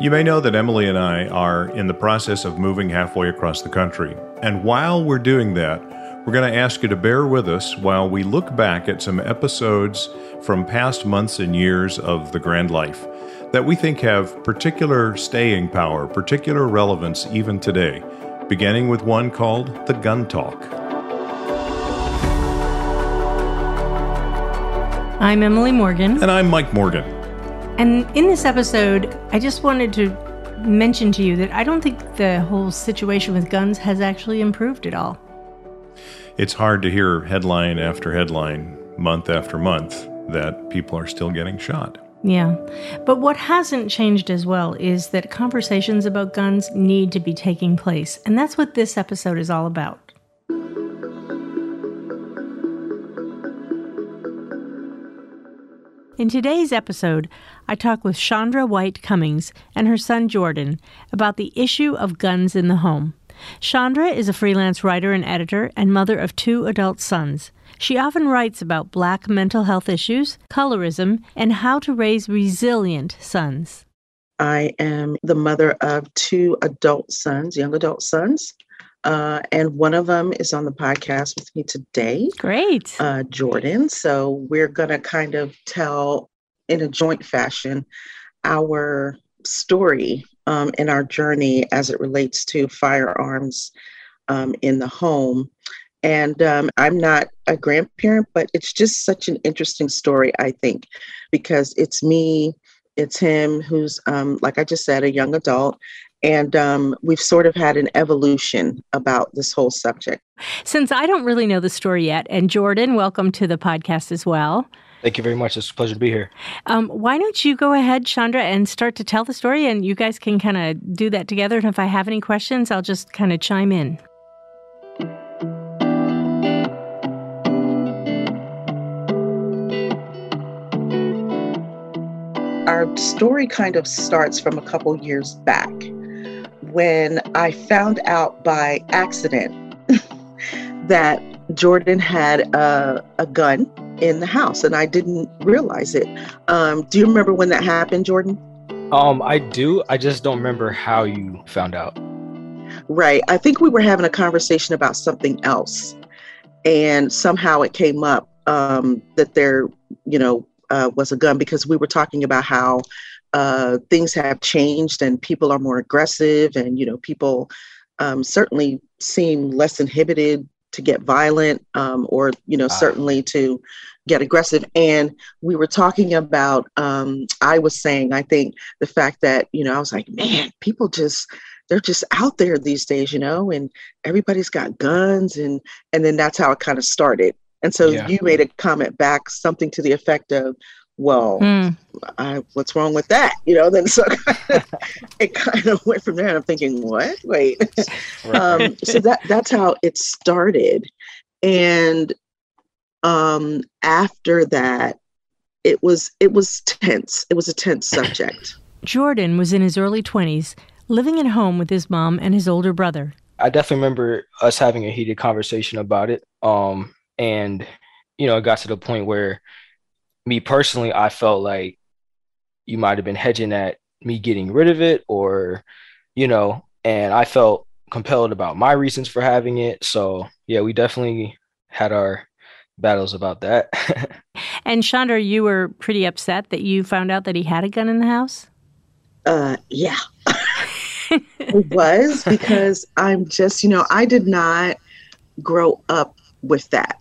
You may know that Emily and I are in the process of moving halfway across the country. And while we're doing that, we're going to ask you to bear with us while we look back at some episodes from past months and years of the Grand Life that we think have particular staying power, particular relevance even today, beginning with one called The Gun Talk. I'm Emily Morgan. And I'm Mike Morgan. And in this episode, I just wanted to mention to you that I don't think the whole situation with guns has actually improved at all. It's hard to hear headline after headline, month after month, that people are still getting shot. Yeah. But what hasn't changed as well is that conversations about guns need to be taking place. And that's what this episode is all about. In today's episode, I talk with Chandra White Cummings and her son Jordan about the issue of guns in the home. Chandra is a freelance writer and editor and mother of two adult sons. She often writes about black mental health issues, colorism, and how to raise resilient sons. I am the mother of two adult sons, young adult sons. Uh, and one of them is on the podcast with me today. Great. Uh, Jordan. So we're going to kind of tell in a joint fashion our story um, and our journey as it relates to firearms um, in the home. And um, I'm not a grandparent, but it's just such an interesting story, I think, because it's me, it's him who's, um, like I just said, a young adult, and um, we've sort of had an evolution about this whole subject. Since I don't really know the story yet, and Jordan, welcome to the podcast as well. Thank you very much. It's a pleasure to be here. Um, why don't you go ahead, Chandra, and start to tell the story, and you guys can kind of do that together. And if I have any questions, I'll just kind of chime in. Our story kind of starts from a couple years back when I found out by accident that Jordan had a, a, gun in the house and I didn't realize it. Um, do you remember when that happened, Jordan? Um, I do. I just don't remember how you found out. Right. I think we were having a conversation about something else, and somehow it came up um, that there, you know, uh, was a gun because we were talking about how uh, things have changed and people are more aggressive and you know people um, certainly seem less inhibited to get violent um, or you know certainly to get aggressive. And we were talking about um, i was saying i think the fact that you know i was like man people just they're just out there these days you know and everybody's got guns and and then that's how it kind of started. And so yeah. you made a comment back something to the effect of well, mm. I, what's wrong with that? You know, then so it kind of went from there. And I'm thinking, what? Wait. right. um, so that that's how it started, and um, after that, it was it was tense. It was a tense subject. Jordan was in his early 20s, living at home with his mom and his older brother. I definitely remember us having a heated conversation about it. Um, and you know, it got to the point where me personally, I felt like you might have been hedging at me getting rid of it or, you know, and I felt compelled about my reasons for having it. So yeah, we definitely had our battles about that. and Chandra, you were pretty upset that you found out that he had a gun in the house? Uh yeah. it was because I'm just, you know, I did not grow up with that.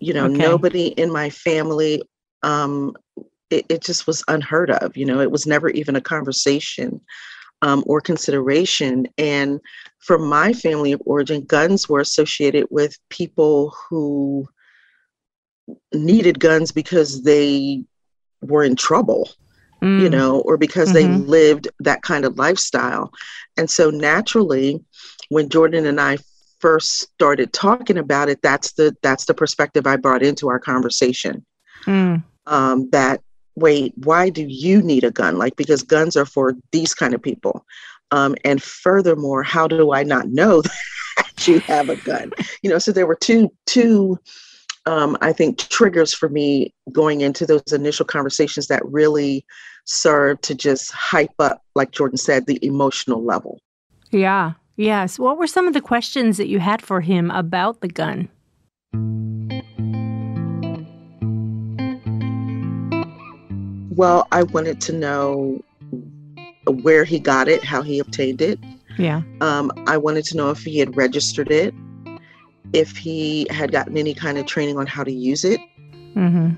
You know, okay. nobody in my family um, it, it, just was unheard of. You know, it was never even a conversation um, or consideration. And from my family of origin, guns were associated with people who needed guns because they were in trouble. Mm. You know, or because mm-hmm. they lived that kind of lifestyle. And so naturally, when Jordan and I first started talking about it, that's the that's the perspective I brought into our conversation mm. Um, that wait why do you need a gun like because guns are for these kind of people um, and furthermore how do i not know that you have a gun you know so there were two two um, I think, triggers for me going into those initial conversations that really serve to just hype up, like Jordan said, the emotional level. Yeah. Yes. What were some of the questions that you had for him about the gun? Well, I wanted to know where he got it, how he obtained it. Yeah. Um, I wanted to know if he had registered it, if he had gotten any kind of training on how to use it, Mm-hmm.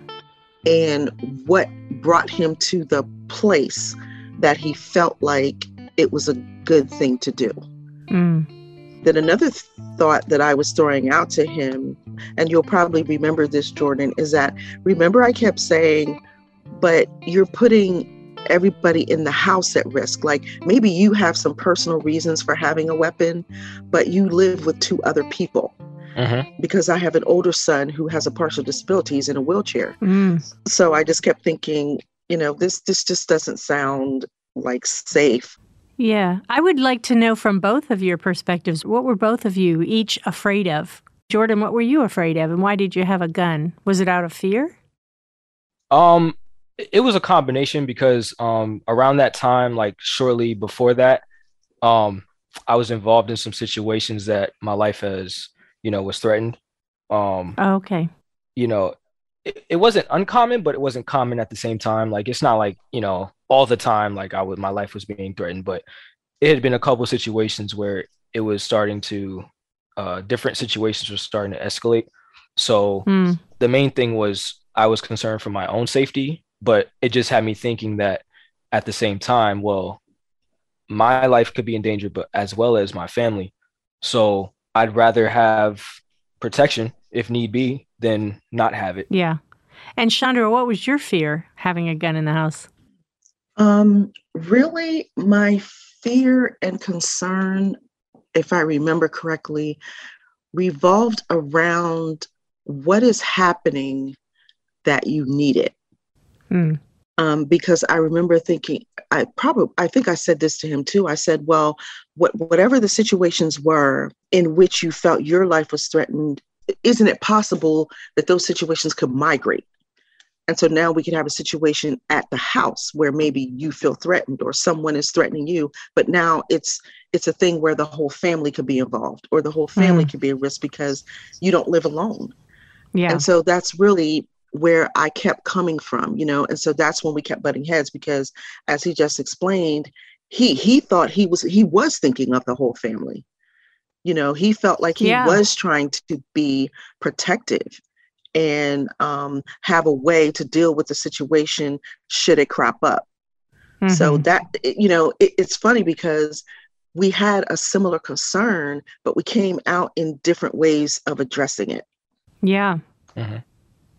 and what brought him to the place that he felt like it was a good thing to do. Mm. Then another th- thought that I was throwing out to him, and you'll probably remember this, Jordan, is that remember I kept saying, but you're putting everybody in the house at risk. Like maybe you have some personal reasons for having a weapon, but you live with two other people. Mm-hmm. Because I have an older son who has a partial disability, he's in a wheelchair. Mm. So I just kept thinking, you know, this this just doesn't sound like safe. Yeah. I would like to know from both of your perspectives what were both of you each afraid of? Jordan, what were you afraid of and why did you have a gun? Was it out of fear? Um, it- was a combination because um around that time, like shortly before that, um, I was involved in some situations that my life has, you know, was threatened. Um, Oh, okay. you know, it, it wasn't uncommon, but it wasn't common at the same time. Like it's not like, you know, all the time like I would my life was being threatened, but it had been a couple situations where it was starting to uh different situations were starting to escalate. So Mm. the main thing was I was concerned for my own safety, but it just had me thinking that at the same time, well, my life could be in danger, but as well as my family. So I'd rather have protection if need be than not have it. Yeah. And Chandra, what was your fear having a gun in the house? Um, really, my fear and concern, if I remember correctly, revolved around what is happening that you need it. Mm. Um, because I remember thinking, I probably, I think I said this to him too. I said, well, what, whatever the situations were in which you felt your life was threatened, isn't it possible that those situations could migrate? And so now we could have a situation at the house where maybe you feel threatened or someone is threatening you, but now it's it's a thing where the whole family could be involved or the whole family could be at risk because you don't live alone. Yeah. And so that's really where I kept coming from, you know. And so that's when we kept butting heads because as he just explained, he he thought he was he was thinking of the whole family. You know, he felt like he Yeah. was trying to be protective and um, have a way to deal with the situation should it crop up. So Mhm. that you know, it, it's funny because we had a similar concern, but we came out in different ways of addressing it. yeah. Mhm.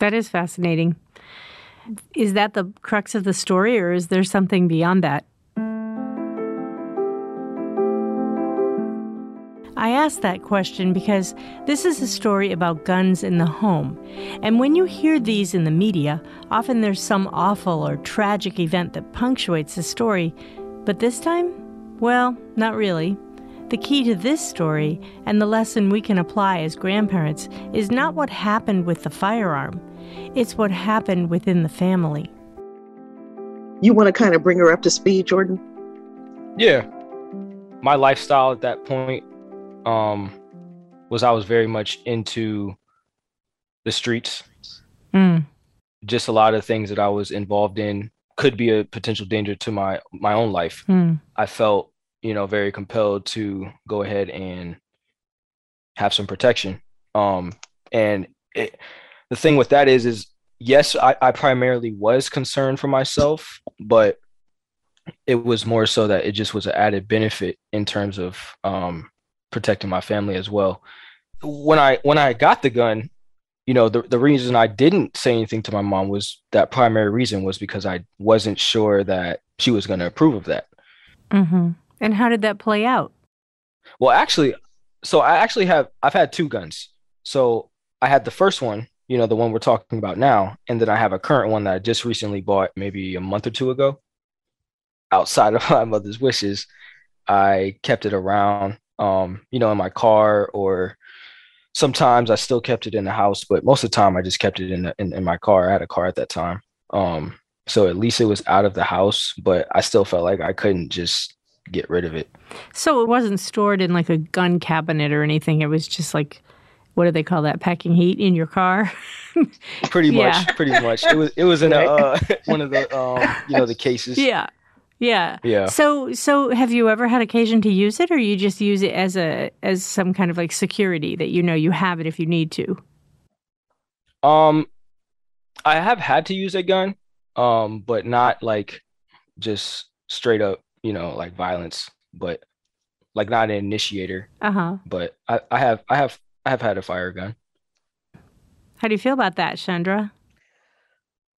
That is fascinating. Is that the crux of the story or is there something beyond that? I ask that question because this is a story about guns in the home. And when you hear these in the media, often there's some awful or tragic event that punctuates the story. But this time, well, not really. The key to this story and the lesson we can apply as grandparents is not what happened with the firearm, it's what happened within the family. You want to kind of bring her up to speed, Jordan? Yeah. My lifestyle at that point um was I was very much into the streets. Mm, Just a lot of things that I was involved in could be a potential danger to my my own life. mm, I felt, you know, very compelled to go ahead and have some protection. Um, and it, the thing with that is, is yes, I, I primarily was concerned for myself, but it was more so that it just was an added benefit in terms of um, protecting my family as well. When I when I got the gun, you know, the the reason I didn't say anything to my mom was that primary reason was because I wasn't sure that she was going to approve of that. hmm And how did that play out? Well, actually, so I actually have I've had two guns. So I had the first one, you know, the one we're talking about now, and then I have a current one that I just recently bought maybe a month or two ago. Outside of my mother's wishes, I kept it around, um, you know, in my car or sometimes I still kept it in the house, but most of the time I just kept it in, the, in in my car. I had a car at that time, um, so at least it was out of the house. But I still felt like I couldn't just get rid of it. So it wasn't stored in like a gun cabinet or anything. It was just like what do they call that? Packing heat in your car. pretty much, yeah. pretty much. It was it was in a, uh, one of the um, you know the cases. Yeah. Yeah. Yeah. So so have you ever had occasion to use it or you just use it as a as some kind of like security that you know you have it if you need to? Um I have had to use a gun, um, but not like just straight up, you know, like violence, but like not an initiator. Uh-huh. But I, I have I have I have had a fire gun. How do you feel about that, Chandra?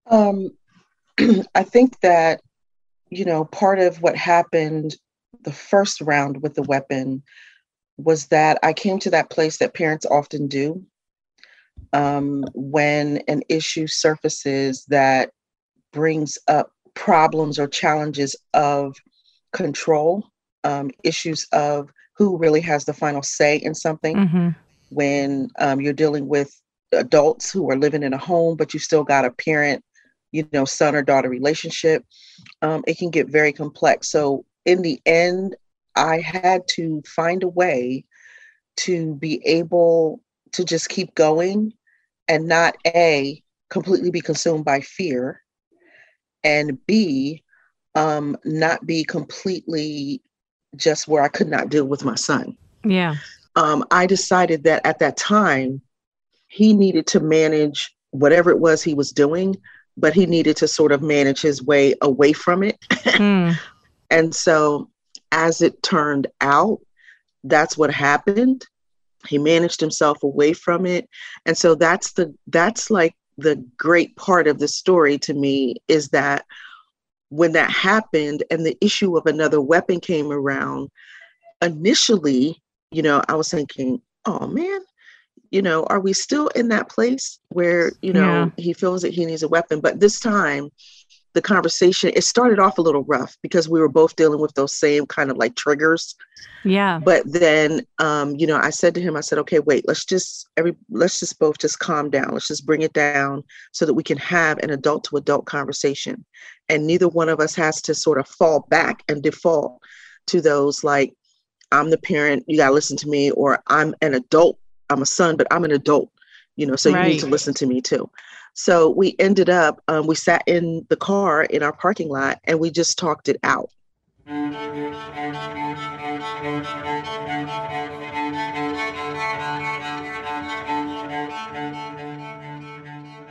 Um, I think that, you know, part of what happened the first round with the weapon was that I came to that place that parents often do um, when an issue surfaces that brings up problems or challenges of control, um, issues of who really has the final say in something. Mm-hmm when um, you're dealing with adults who are living in a home, but you still got a parent, you know, son or daughter relationship, um, it can get very complex. So in the end, I had to find a way to be able to just keep going and not A, completely be consumed by fear, and B, um, not be completely just where I could not deal with my son. Yeah um, I decided that at that time, he needed to manage whatever it was he was doing, but he needed to sort of manage his way away from it. Mm. and so, as it turned out, that's what happened. He managed himself away from it. And so that's the that's like the great part of the story to me is that when that happened and the issue of another weapon came around, initially you know, I was thinking, oh man, you know, are we still in that place where, you know, yeah. he feels that he needs a weapon? But this time, the conversation, it started off a little rough because we were both dealing with those same kind of like triggers. Yeah. But then, um, you know, I said to him, I said, okay, wait, let's just every let's just both just calm down. Let's just bring it down so that we can have an adult to adult conversation. And neither one of us has to sort of fall back and default to those like I'm the parent, you got to listen to me, or I'm an adult, I'm a son, but I'm an adult, you know, so right. you need to listen to me too. So we ended up, um, we sat in the car in our parking lot and we just talked it out.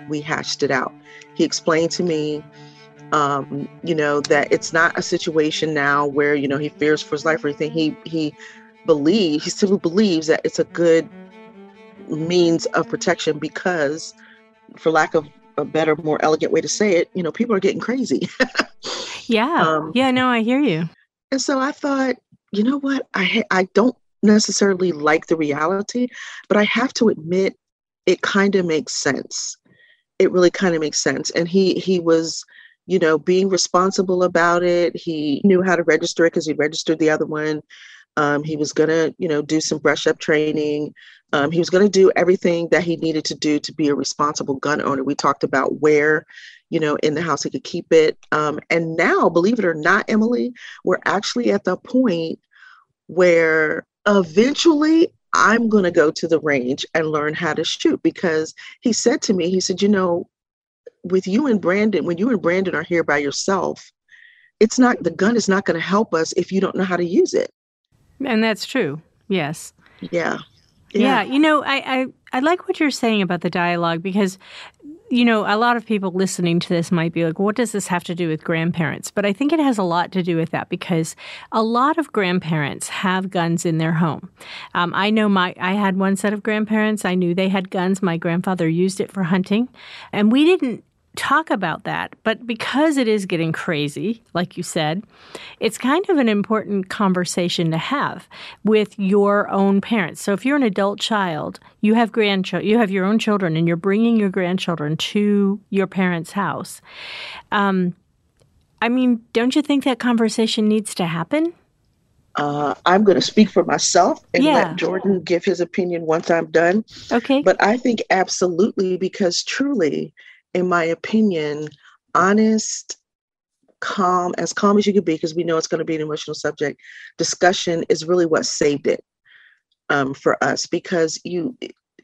We hashed it out. He explained to me um, you know that it's not a situation now where you know he fears for his life or anything. He he believes he still believes that it's a good means of protection because, for lack of a better, more elegant way to say it, you know, people are getting crazy. yeah, um, yeah, no, I hear you. And so I thought, you know what, I I don't necessarily like the reality, but I have to admit, it kind of makes sense. It really kind of makes sense. And he he was you know, being responsible about it. He knew how to register it because he registered the other one. Um, he was going to, you know, do some brush up training. Um, he was going to do everything that he needed to do to be a responsible gun owner. We talked about where, you know, in the house he could keep it. Um, and now, believe it or not, Emily, we're actually at the point where eventually I'm going to go to the range and learn how to shoot because he said to me, he said, you know, with you and Brandon, when you and Brandon are here by yourself, it's not the gun is not going to help us if you don't know how to use it. And that's true. Yes. Yeah. Yeah. yeah. You know, I, I I like what you're saying about the dialogue because you know, a lot of people listening to this might be like, what does this have to do with grandparents? But I think it has a lot to do with that because a lot of grandparents have guns in their home. Um, I know my, I had one set of grandparents. I knew they had guns. My grandfather used it for hunting. And we didn't talk about that. But because it is getting crazy, like you said, it's kind of an important conversation to have with your own parents. So if you're an adult child, you have grandchildren, you have your own children, and you're bringing your grandchildren to your parents' house. Um, I mean, don't you think that conversation needs to happen? Uh, I'm going to speak for myself and Yeah. let Jordan give his opinion once I'm done. Okay. But I think absolutely, because truly, in my opinion, honest, calm, as calm as you could be, because we know it's going to be an emotional subject, discussion is really what saved it um, for us. Because you,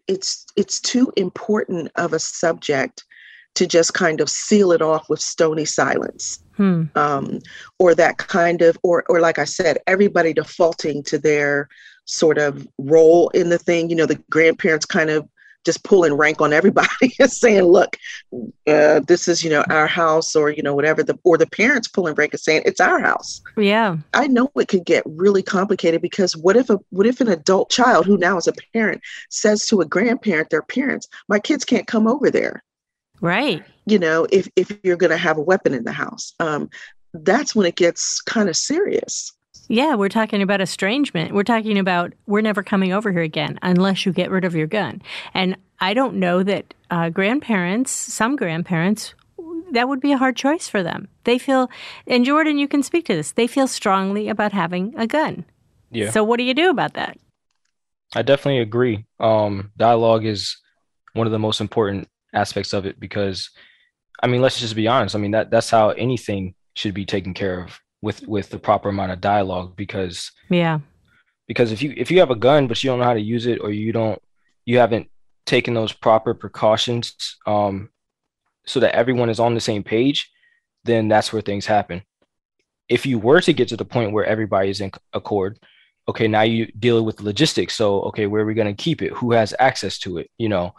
it's it's too important of a subject to just kind of seal it off with stony silence Hmm. um, or that kind of or or like I said, everybody defaulting to their sort of role in the thing. You know, the grandparents kind of just pulling rank on everybody and saying, "Look, uh, this is you know our house," or you know whatever. The or the parents pulling rank and saying, "It's our house." Yeah. I know it could get really complicated because what if a what if an adult child who now is a parent says to a grandparent, their parents, "My kids can't come over there." Right. you know, if if you're going to have a weapon in the house, um, that's when it gets kind of serious. Yeah, we're talking about estrangement. We're talking about we're never coming over here again unless you get rid of your gun. And I don't know that uh, grandparents, some grandparents, that would be a hard choice for them. They feel, and Jordan, you can speak to this. They feel strongly about having a gun. Yeah. So what do you do about that? I definitely agree. Um, dialogue is one of the most important aspects of it because, I mean, let's just be honest. I mean, that that's how anything should be taken care of with with the proper amount of dialogue because Yeah. because if you if you have a gun but you don't know how to use it or you don't you haven't taken those proper precautions um so that everyone is on the same page then that's where things happen. If you were to get to the point where everybody is in accord okay now you deal with logistics. So okay where are we going to keep it? Who has access to it? You know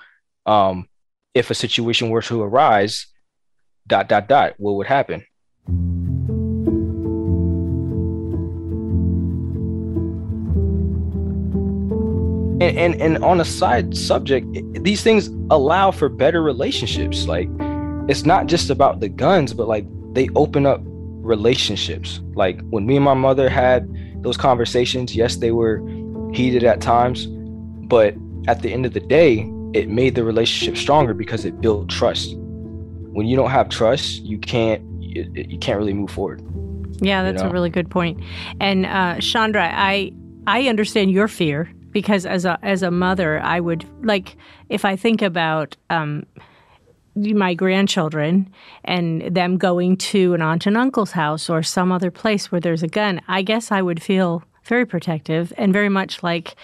um if a situation were to arise dot dot dot what would happen and, and and on a side subject these things allow for better relationships like it's not just about the guns but like they open up relationships like when me and my mother had those conversations yes they were heated at times but at the end of the day it made the relationship stronger because it built trust when you don't have trust you can't you, you can't really move forward Yeah, that's know? a really good point. And uh, Chandra, I I understand your fear because as a as a mother, I would like if I think about um, my grandchildren and them going to an aunt and uncle's house or some other place where there's a gun. I guess I would feel very protective and very much like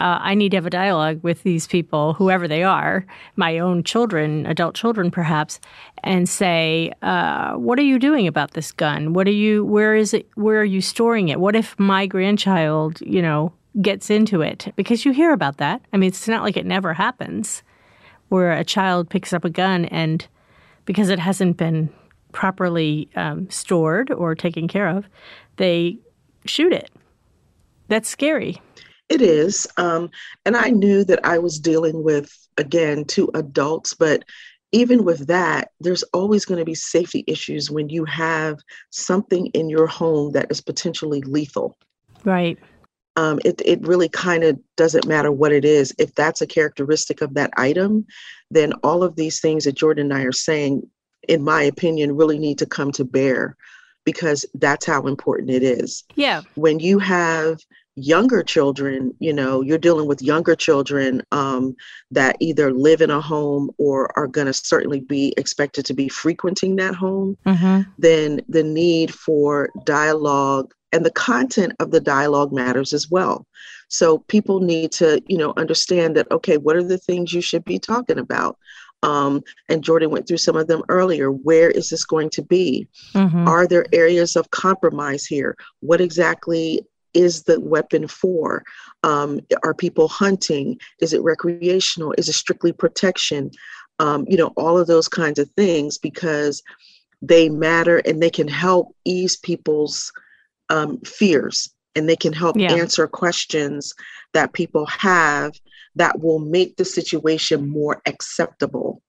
uh, I need to have a dialogue with these people, whoever they are, my own children, adult children perhaps, and say, uh, "What are you doing about this gun? What are you? Where is it? Where are you storing it? What if my grandchild, you know, gets into it? Because you hear about that. I mean, it's not like it never happens, where a child picks up a gun and because it hasn't been properly um, stored or taken care of, they shoot it. That's scary. It is. Um, and I knew that I was dealing with, again, two adults, but even with that, there's always going to be safety issues when you have something in your home that is potentially lethal. Right. Um, it, it really kind of doesn't matter what it is. If that's a characteristic of that item, then all of these things that Jordan and I are saying, in my opinion, really need to come to bear because that's how important it is Yeah. when you have younger children you know you're dealing with younger children um, that either live in a home or are going to certainly be expected to be frequenting that home hmm then the need for dialogue and the content of the dialogue matters as well so people need to you know understand that okay what are the things you should be talking about um, and jordan went through some of them earlier where is this going to be hmm are there areas of compromise here? What exactly is the weapon for? Um, are people hunting? Is it recreational? Is it strictly protection? Um, you know, all of those kinds of things because they matter and they can help ease people's um, fears and they can help Yeah. answer questions that people have that will make the situation more acceptable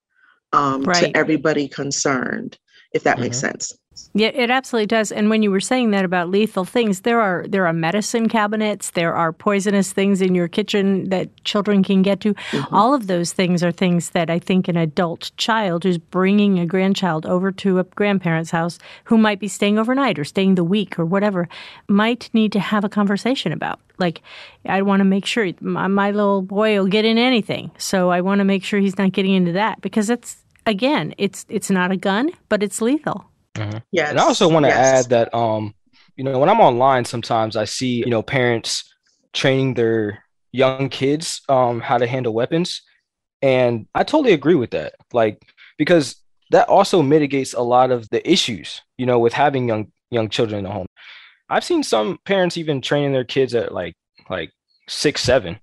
um, Right. to everybody concerned, if that makes sense. Sense. Yeah, it absolutely does. And when you were saying that about lethal things, there are there are medicine cabinets, there are poisonous things in your kitchen that children can get to. Mm-hmm. All of those things are things that I think an adult child who's bringing a grandchild over to a grandparent's house who might be staying overnight or staying the week or whatever might need to have a conversation about. Like, I want to make sure my, my little boy will get in anything, so I want to make sure he's not getting into that because it's again, it's it's not a gun, but it's lethal. Mm-hmm. Yeah, and I also want to yes. add that um, you know, when I'm online, sometimes I see you know parents training their young kids um how to handle weapons, and I totally agree with that. Like because that also mitigates a lot of the issues you know with having young young children in the home. I've seen some parents even training their kids at like like six, seven.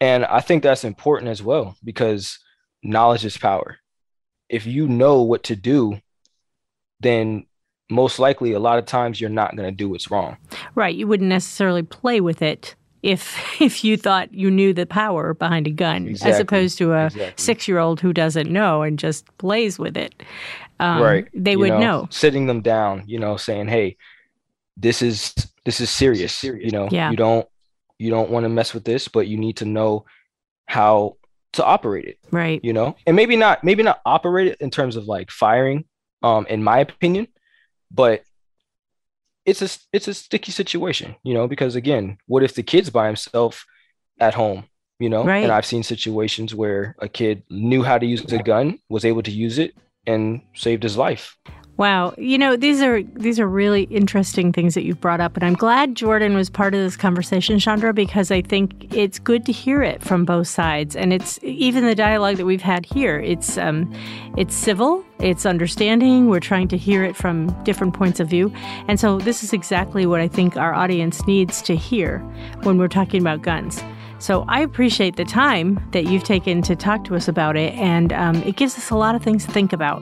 And I think that's important as well because knowledge is power if you know what to do, then most likely a lot of times you're not going to do what's wrong. Right. You wouldn't necessarily play with it if if you thought you knew the power behind a gun exactly. as opposed to a exactly. 6-year-old who doesn't know and just plays with it. Um, right. They you would know, know, Sitting them down, you know, saying, "Hey, this is this is serious. serious. You know, yeah. you don't you don't want to mess with this, but you need to know how to operate it. Right. You know, and maybe not maybe not operate it in terms of like firing, um, in my opinion, but it's a it's a sticky situation, you know, because again, what if the kid's by himself at home, you know? Right. And I've seen situations where a kid knew how to use a gun, was able to use it, and saved his life. Wow, you know these are these are really interesting things that you've brought up, and I'm glad Jordan was part of this conversation, Chandra, because I think it's good to hear it from both sides, and it's even the dialogue that we've had here. It's um, it's civil, it's understanding. We're trying to hear it from different points of view, and so this is exactly what I think our audience needs to hear when we're talking about guns. So I appreciate the time that you've taken to talk to us about it, and um, it gives us a lot of things to think about.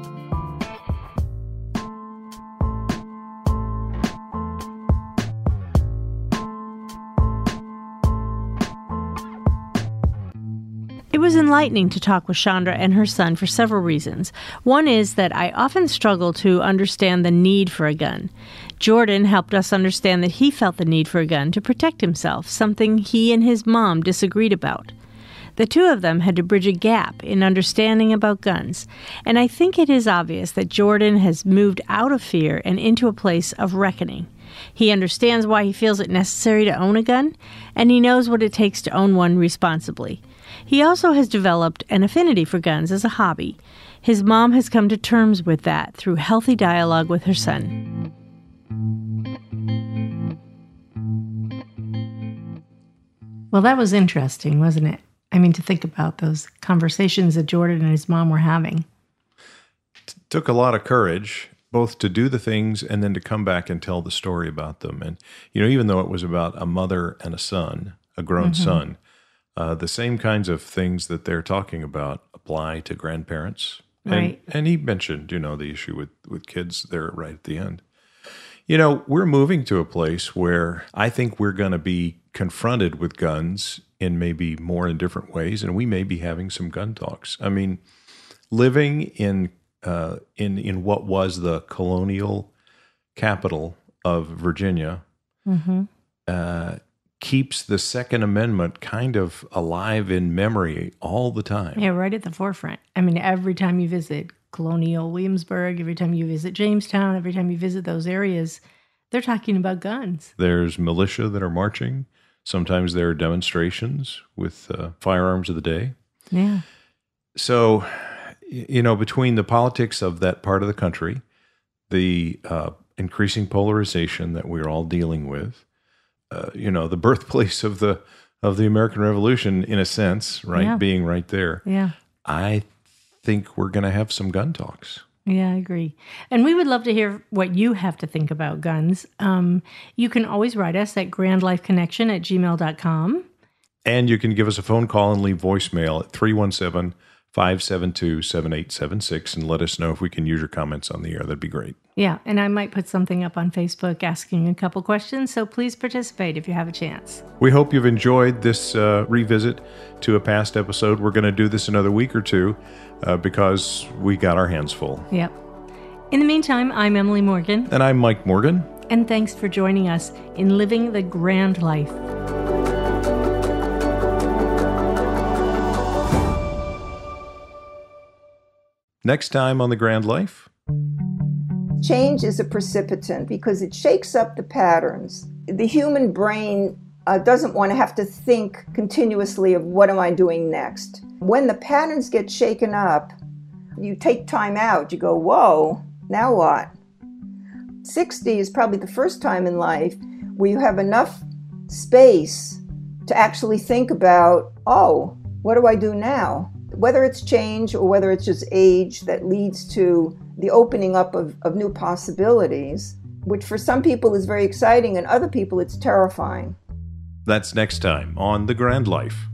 Was enlightening to talk with Chandra and her son for several reasons. One is that I often struggle to understand the need for a gun. Jordan helped us understand that he felt the need for a gun to protect himself, something he and his mom disagreed about. The two of them had to bridge a gap in understanding about guns, and I think it is obvious that Jordan has moved out of fear and into a place of reckoning. He understands why he feels it necessary to own a gun, and he knows what it takes to own one responsibly. He also has developed an affinity for guns as a hobby. His mom has come to terms with that through healthy dialogue with her son. Well, that was interesting, wasn't it? I mean, to think about those conversations that Jordan and his mom were having. It took a lot of courage, both to do the things and then to come back and tell the story about them. And, you know, even though it was about a mother and a son, a grown mm-hmm. son, uh, the same kinds of things that they're talking about apply to grandparents. Right. And, and he mentioned, you know, the issue with, with kids there right at the end. You know, we're moving to a place where I think we're going to be confronted with guns in maybe more in different ways, and we may be having some gun talks. I mean, living in uh, in in what was the colonial capital of Virginia, mm-hmm. uh, keeps the Second Amendment kind of alive in memory all the time. Yeah, right at the forefront. I mean, every time you visit colonial Williamsburg, every time you visit Jamestown, every time you visit those areas, they're talking about guns. There's militia that are marching. Sometimes there are demonstrations with uh, firearms of the day. Yeah. So, you know, between the politics of that part of the country, the uh, increasing polarization that we're all dealing with, uh, you know the birthplace of the of the American Revolution in a sense, right? Yeah. Being right there. Yeah. I think we're going to have some gun talks. Yeah, I agree. And we would love to hear what you have to think about guns. Um, you can always write us at grandlifeconnection at gmail.com. And you can give us a phone call and leave voicemail at 317 572 7876 and let us know if we can use your comments on the air. That'd be great. Yeah, and I might put something up on Facebook asking a couple questions, so please participate if you have a chance. We hope you've enjoyed this uh, revisit to a past episode. We're going to do this another week or two uh, because we got our hands full. Yep. In the meantime, I'm Emily Morgan. And I'm Mike Morgan. And thanks for joining us in Living the Grand Life. Next time on The Grand Life. Change is a precipitant because it shakes up the patterns. The human brain uh, doesn't want to have to think continuously of what am I doing next. When the patterns get shaken up, you take time out, you go, whoa, now what? 60 is probably the first time in life where you have enough space to actually think about, oh, what do I do now? Whether it's change or whether it's just age that leads to the opening up of, of new possibilities, which for some people is very exciting and other people it's terrifying. That's next time on The Grand Life.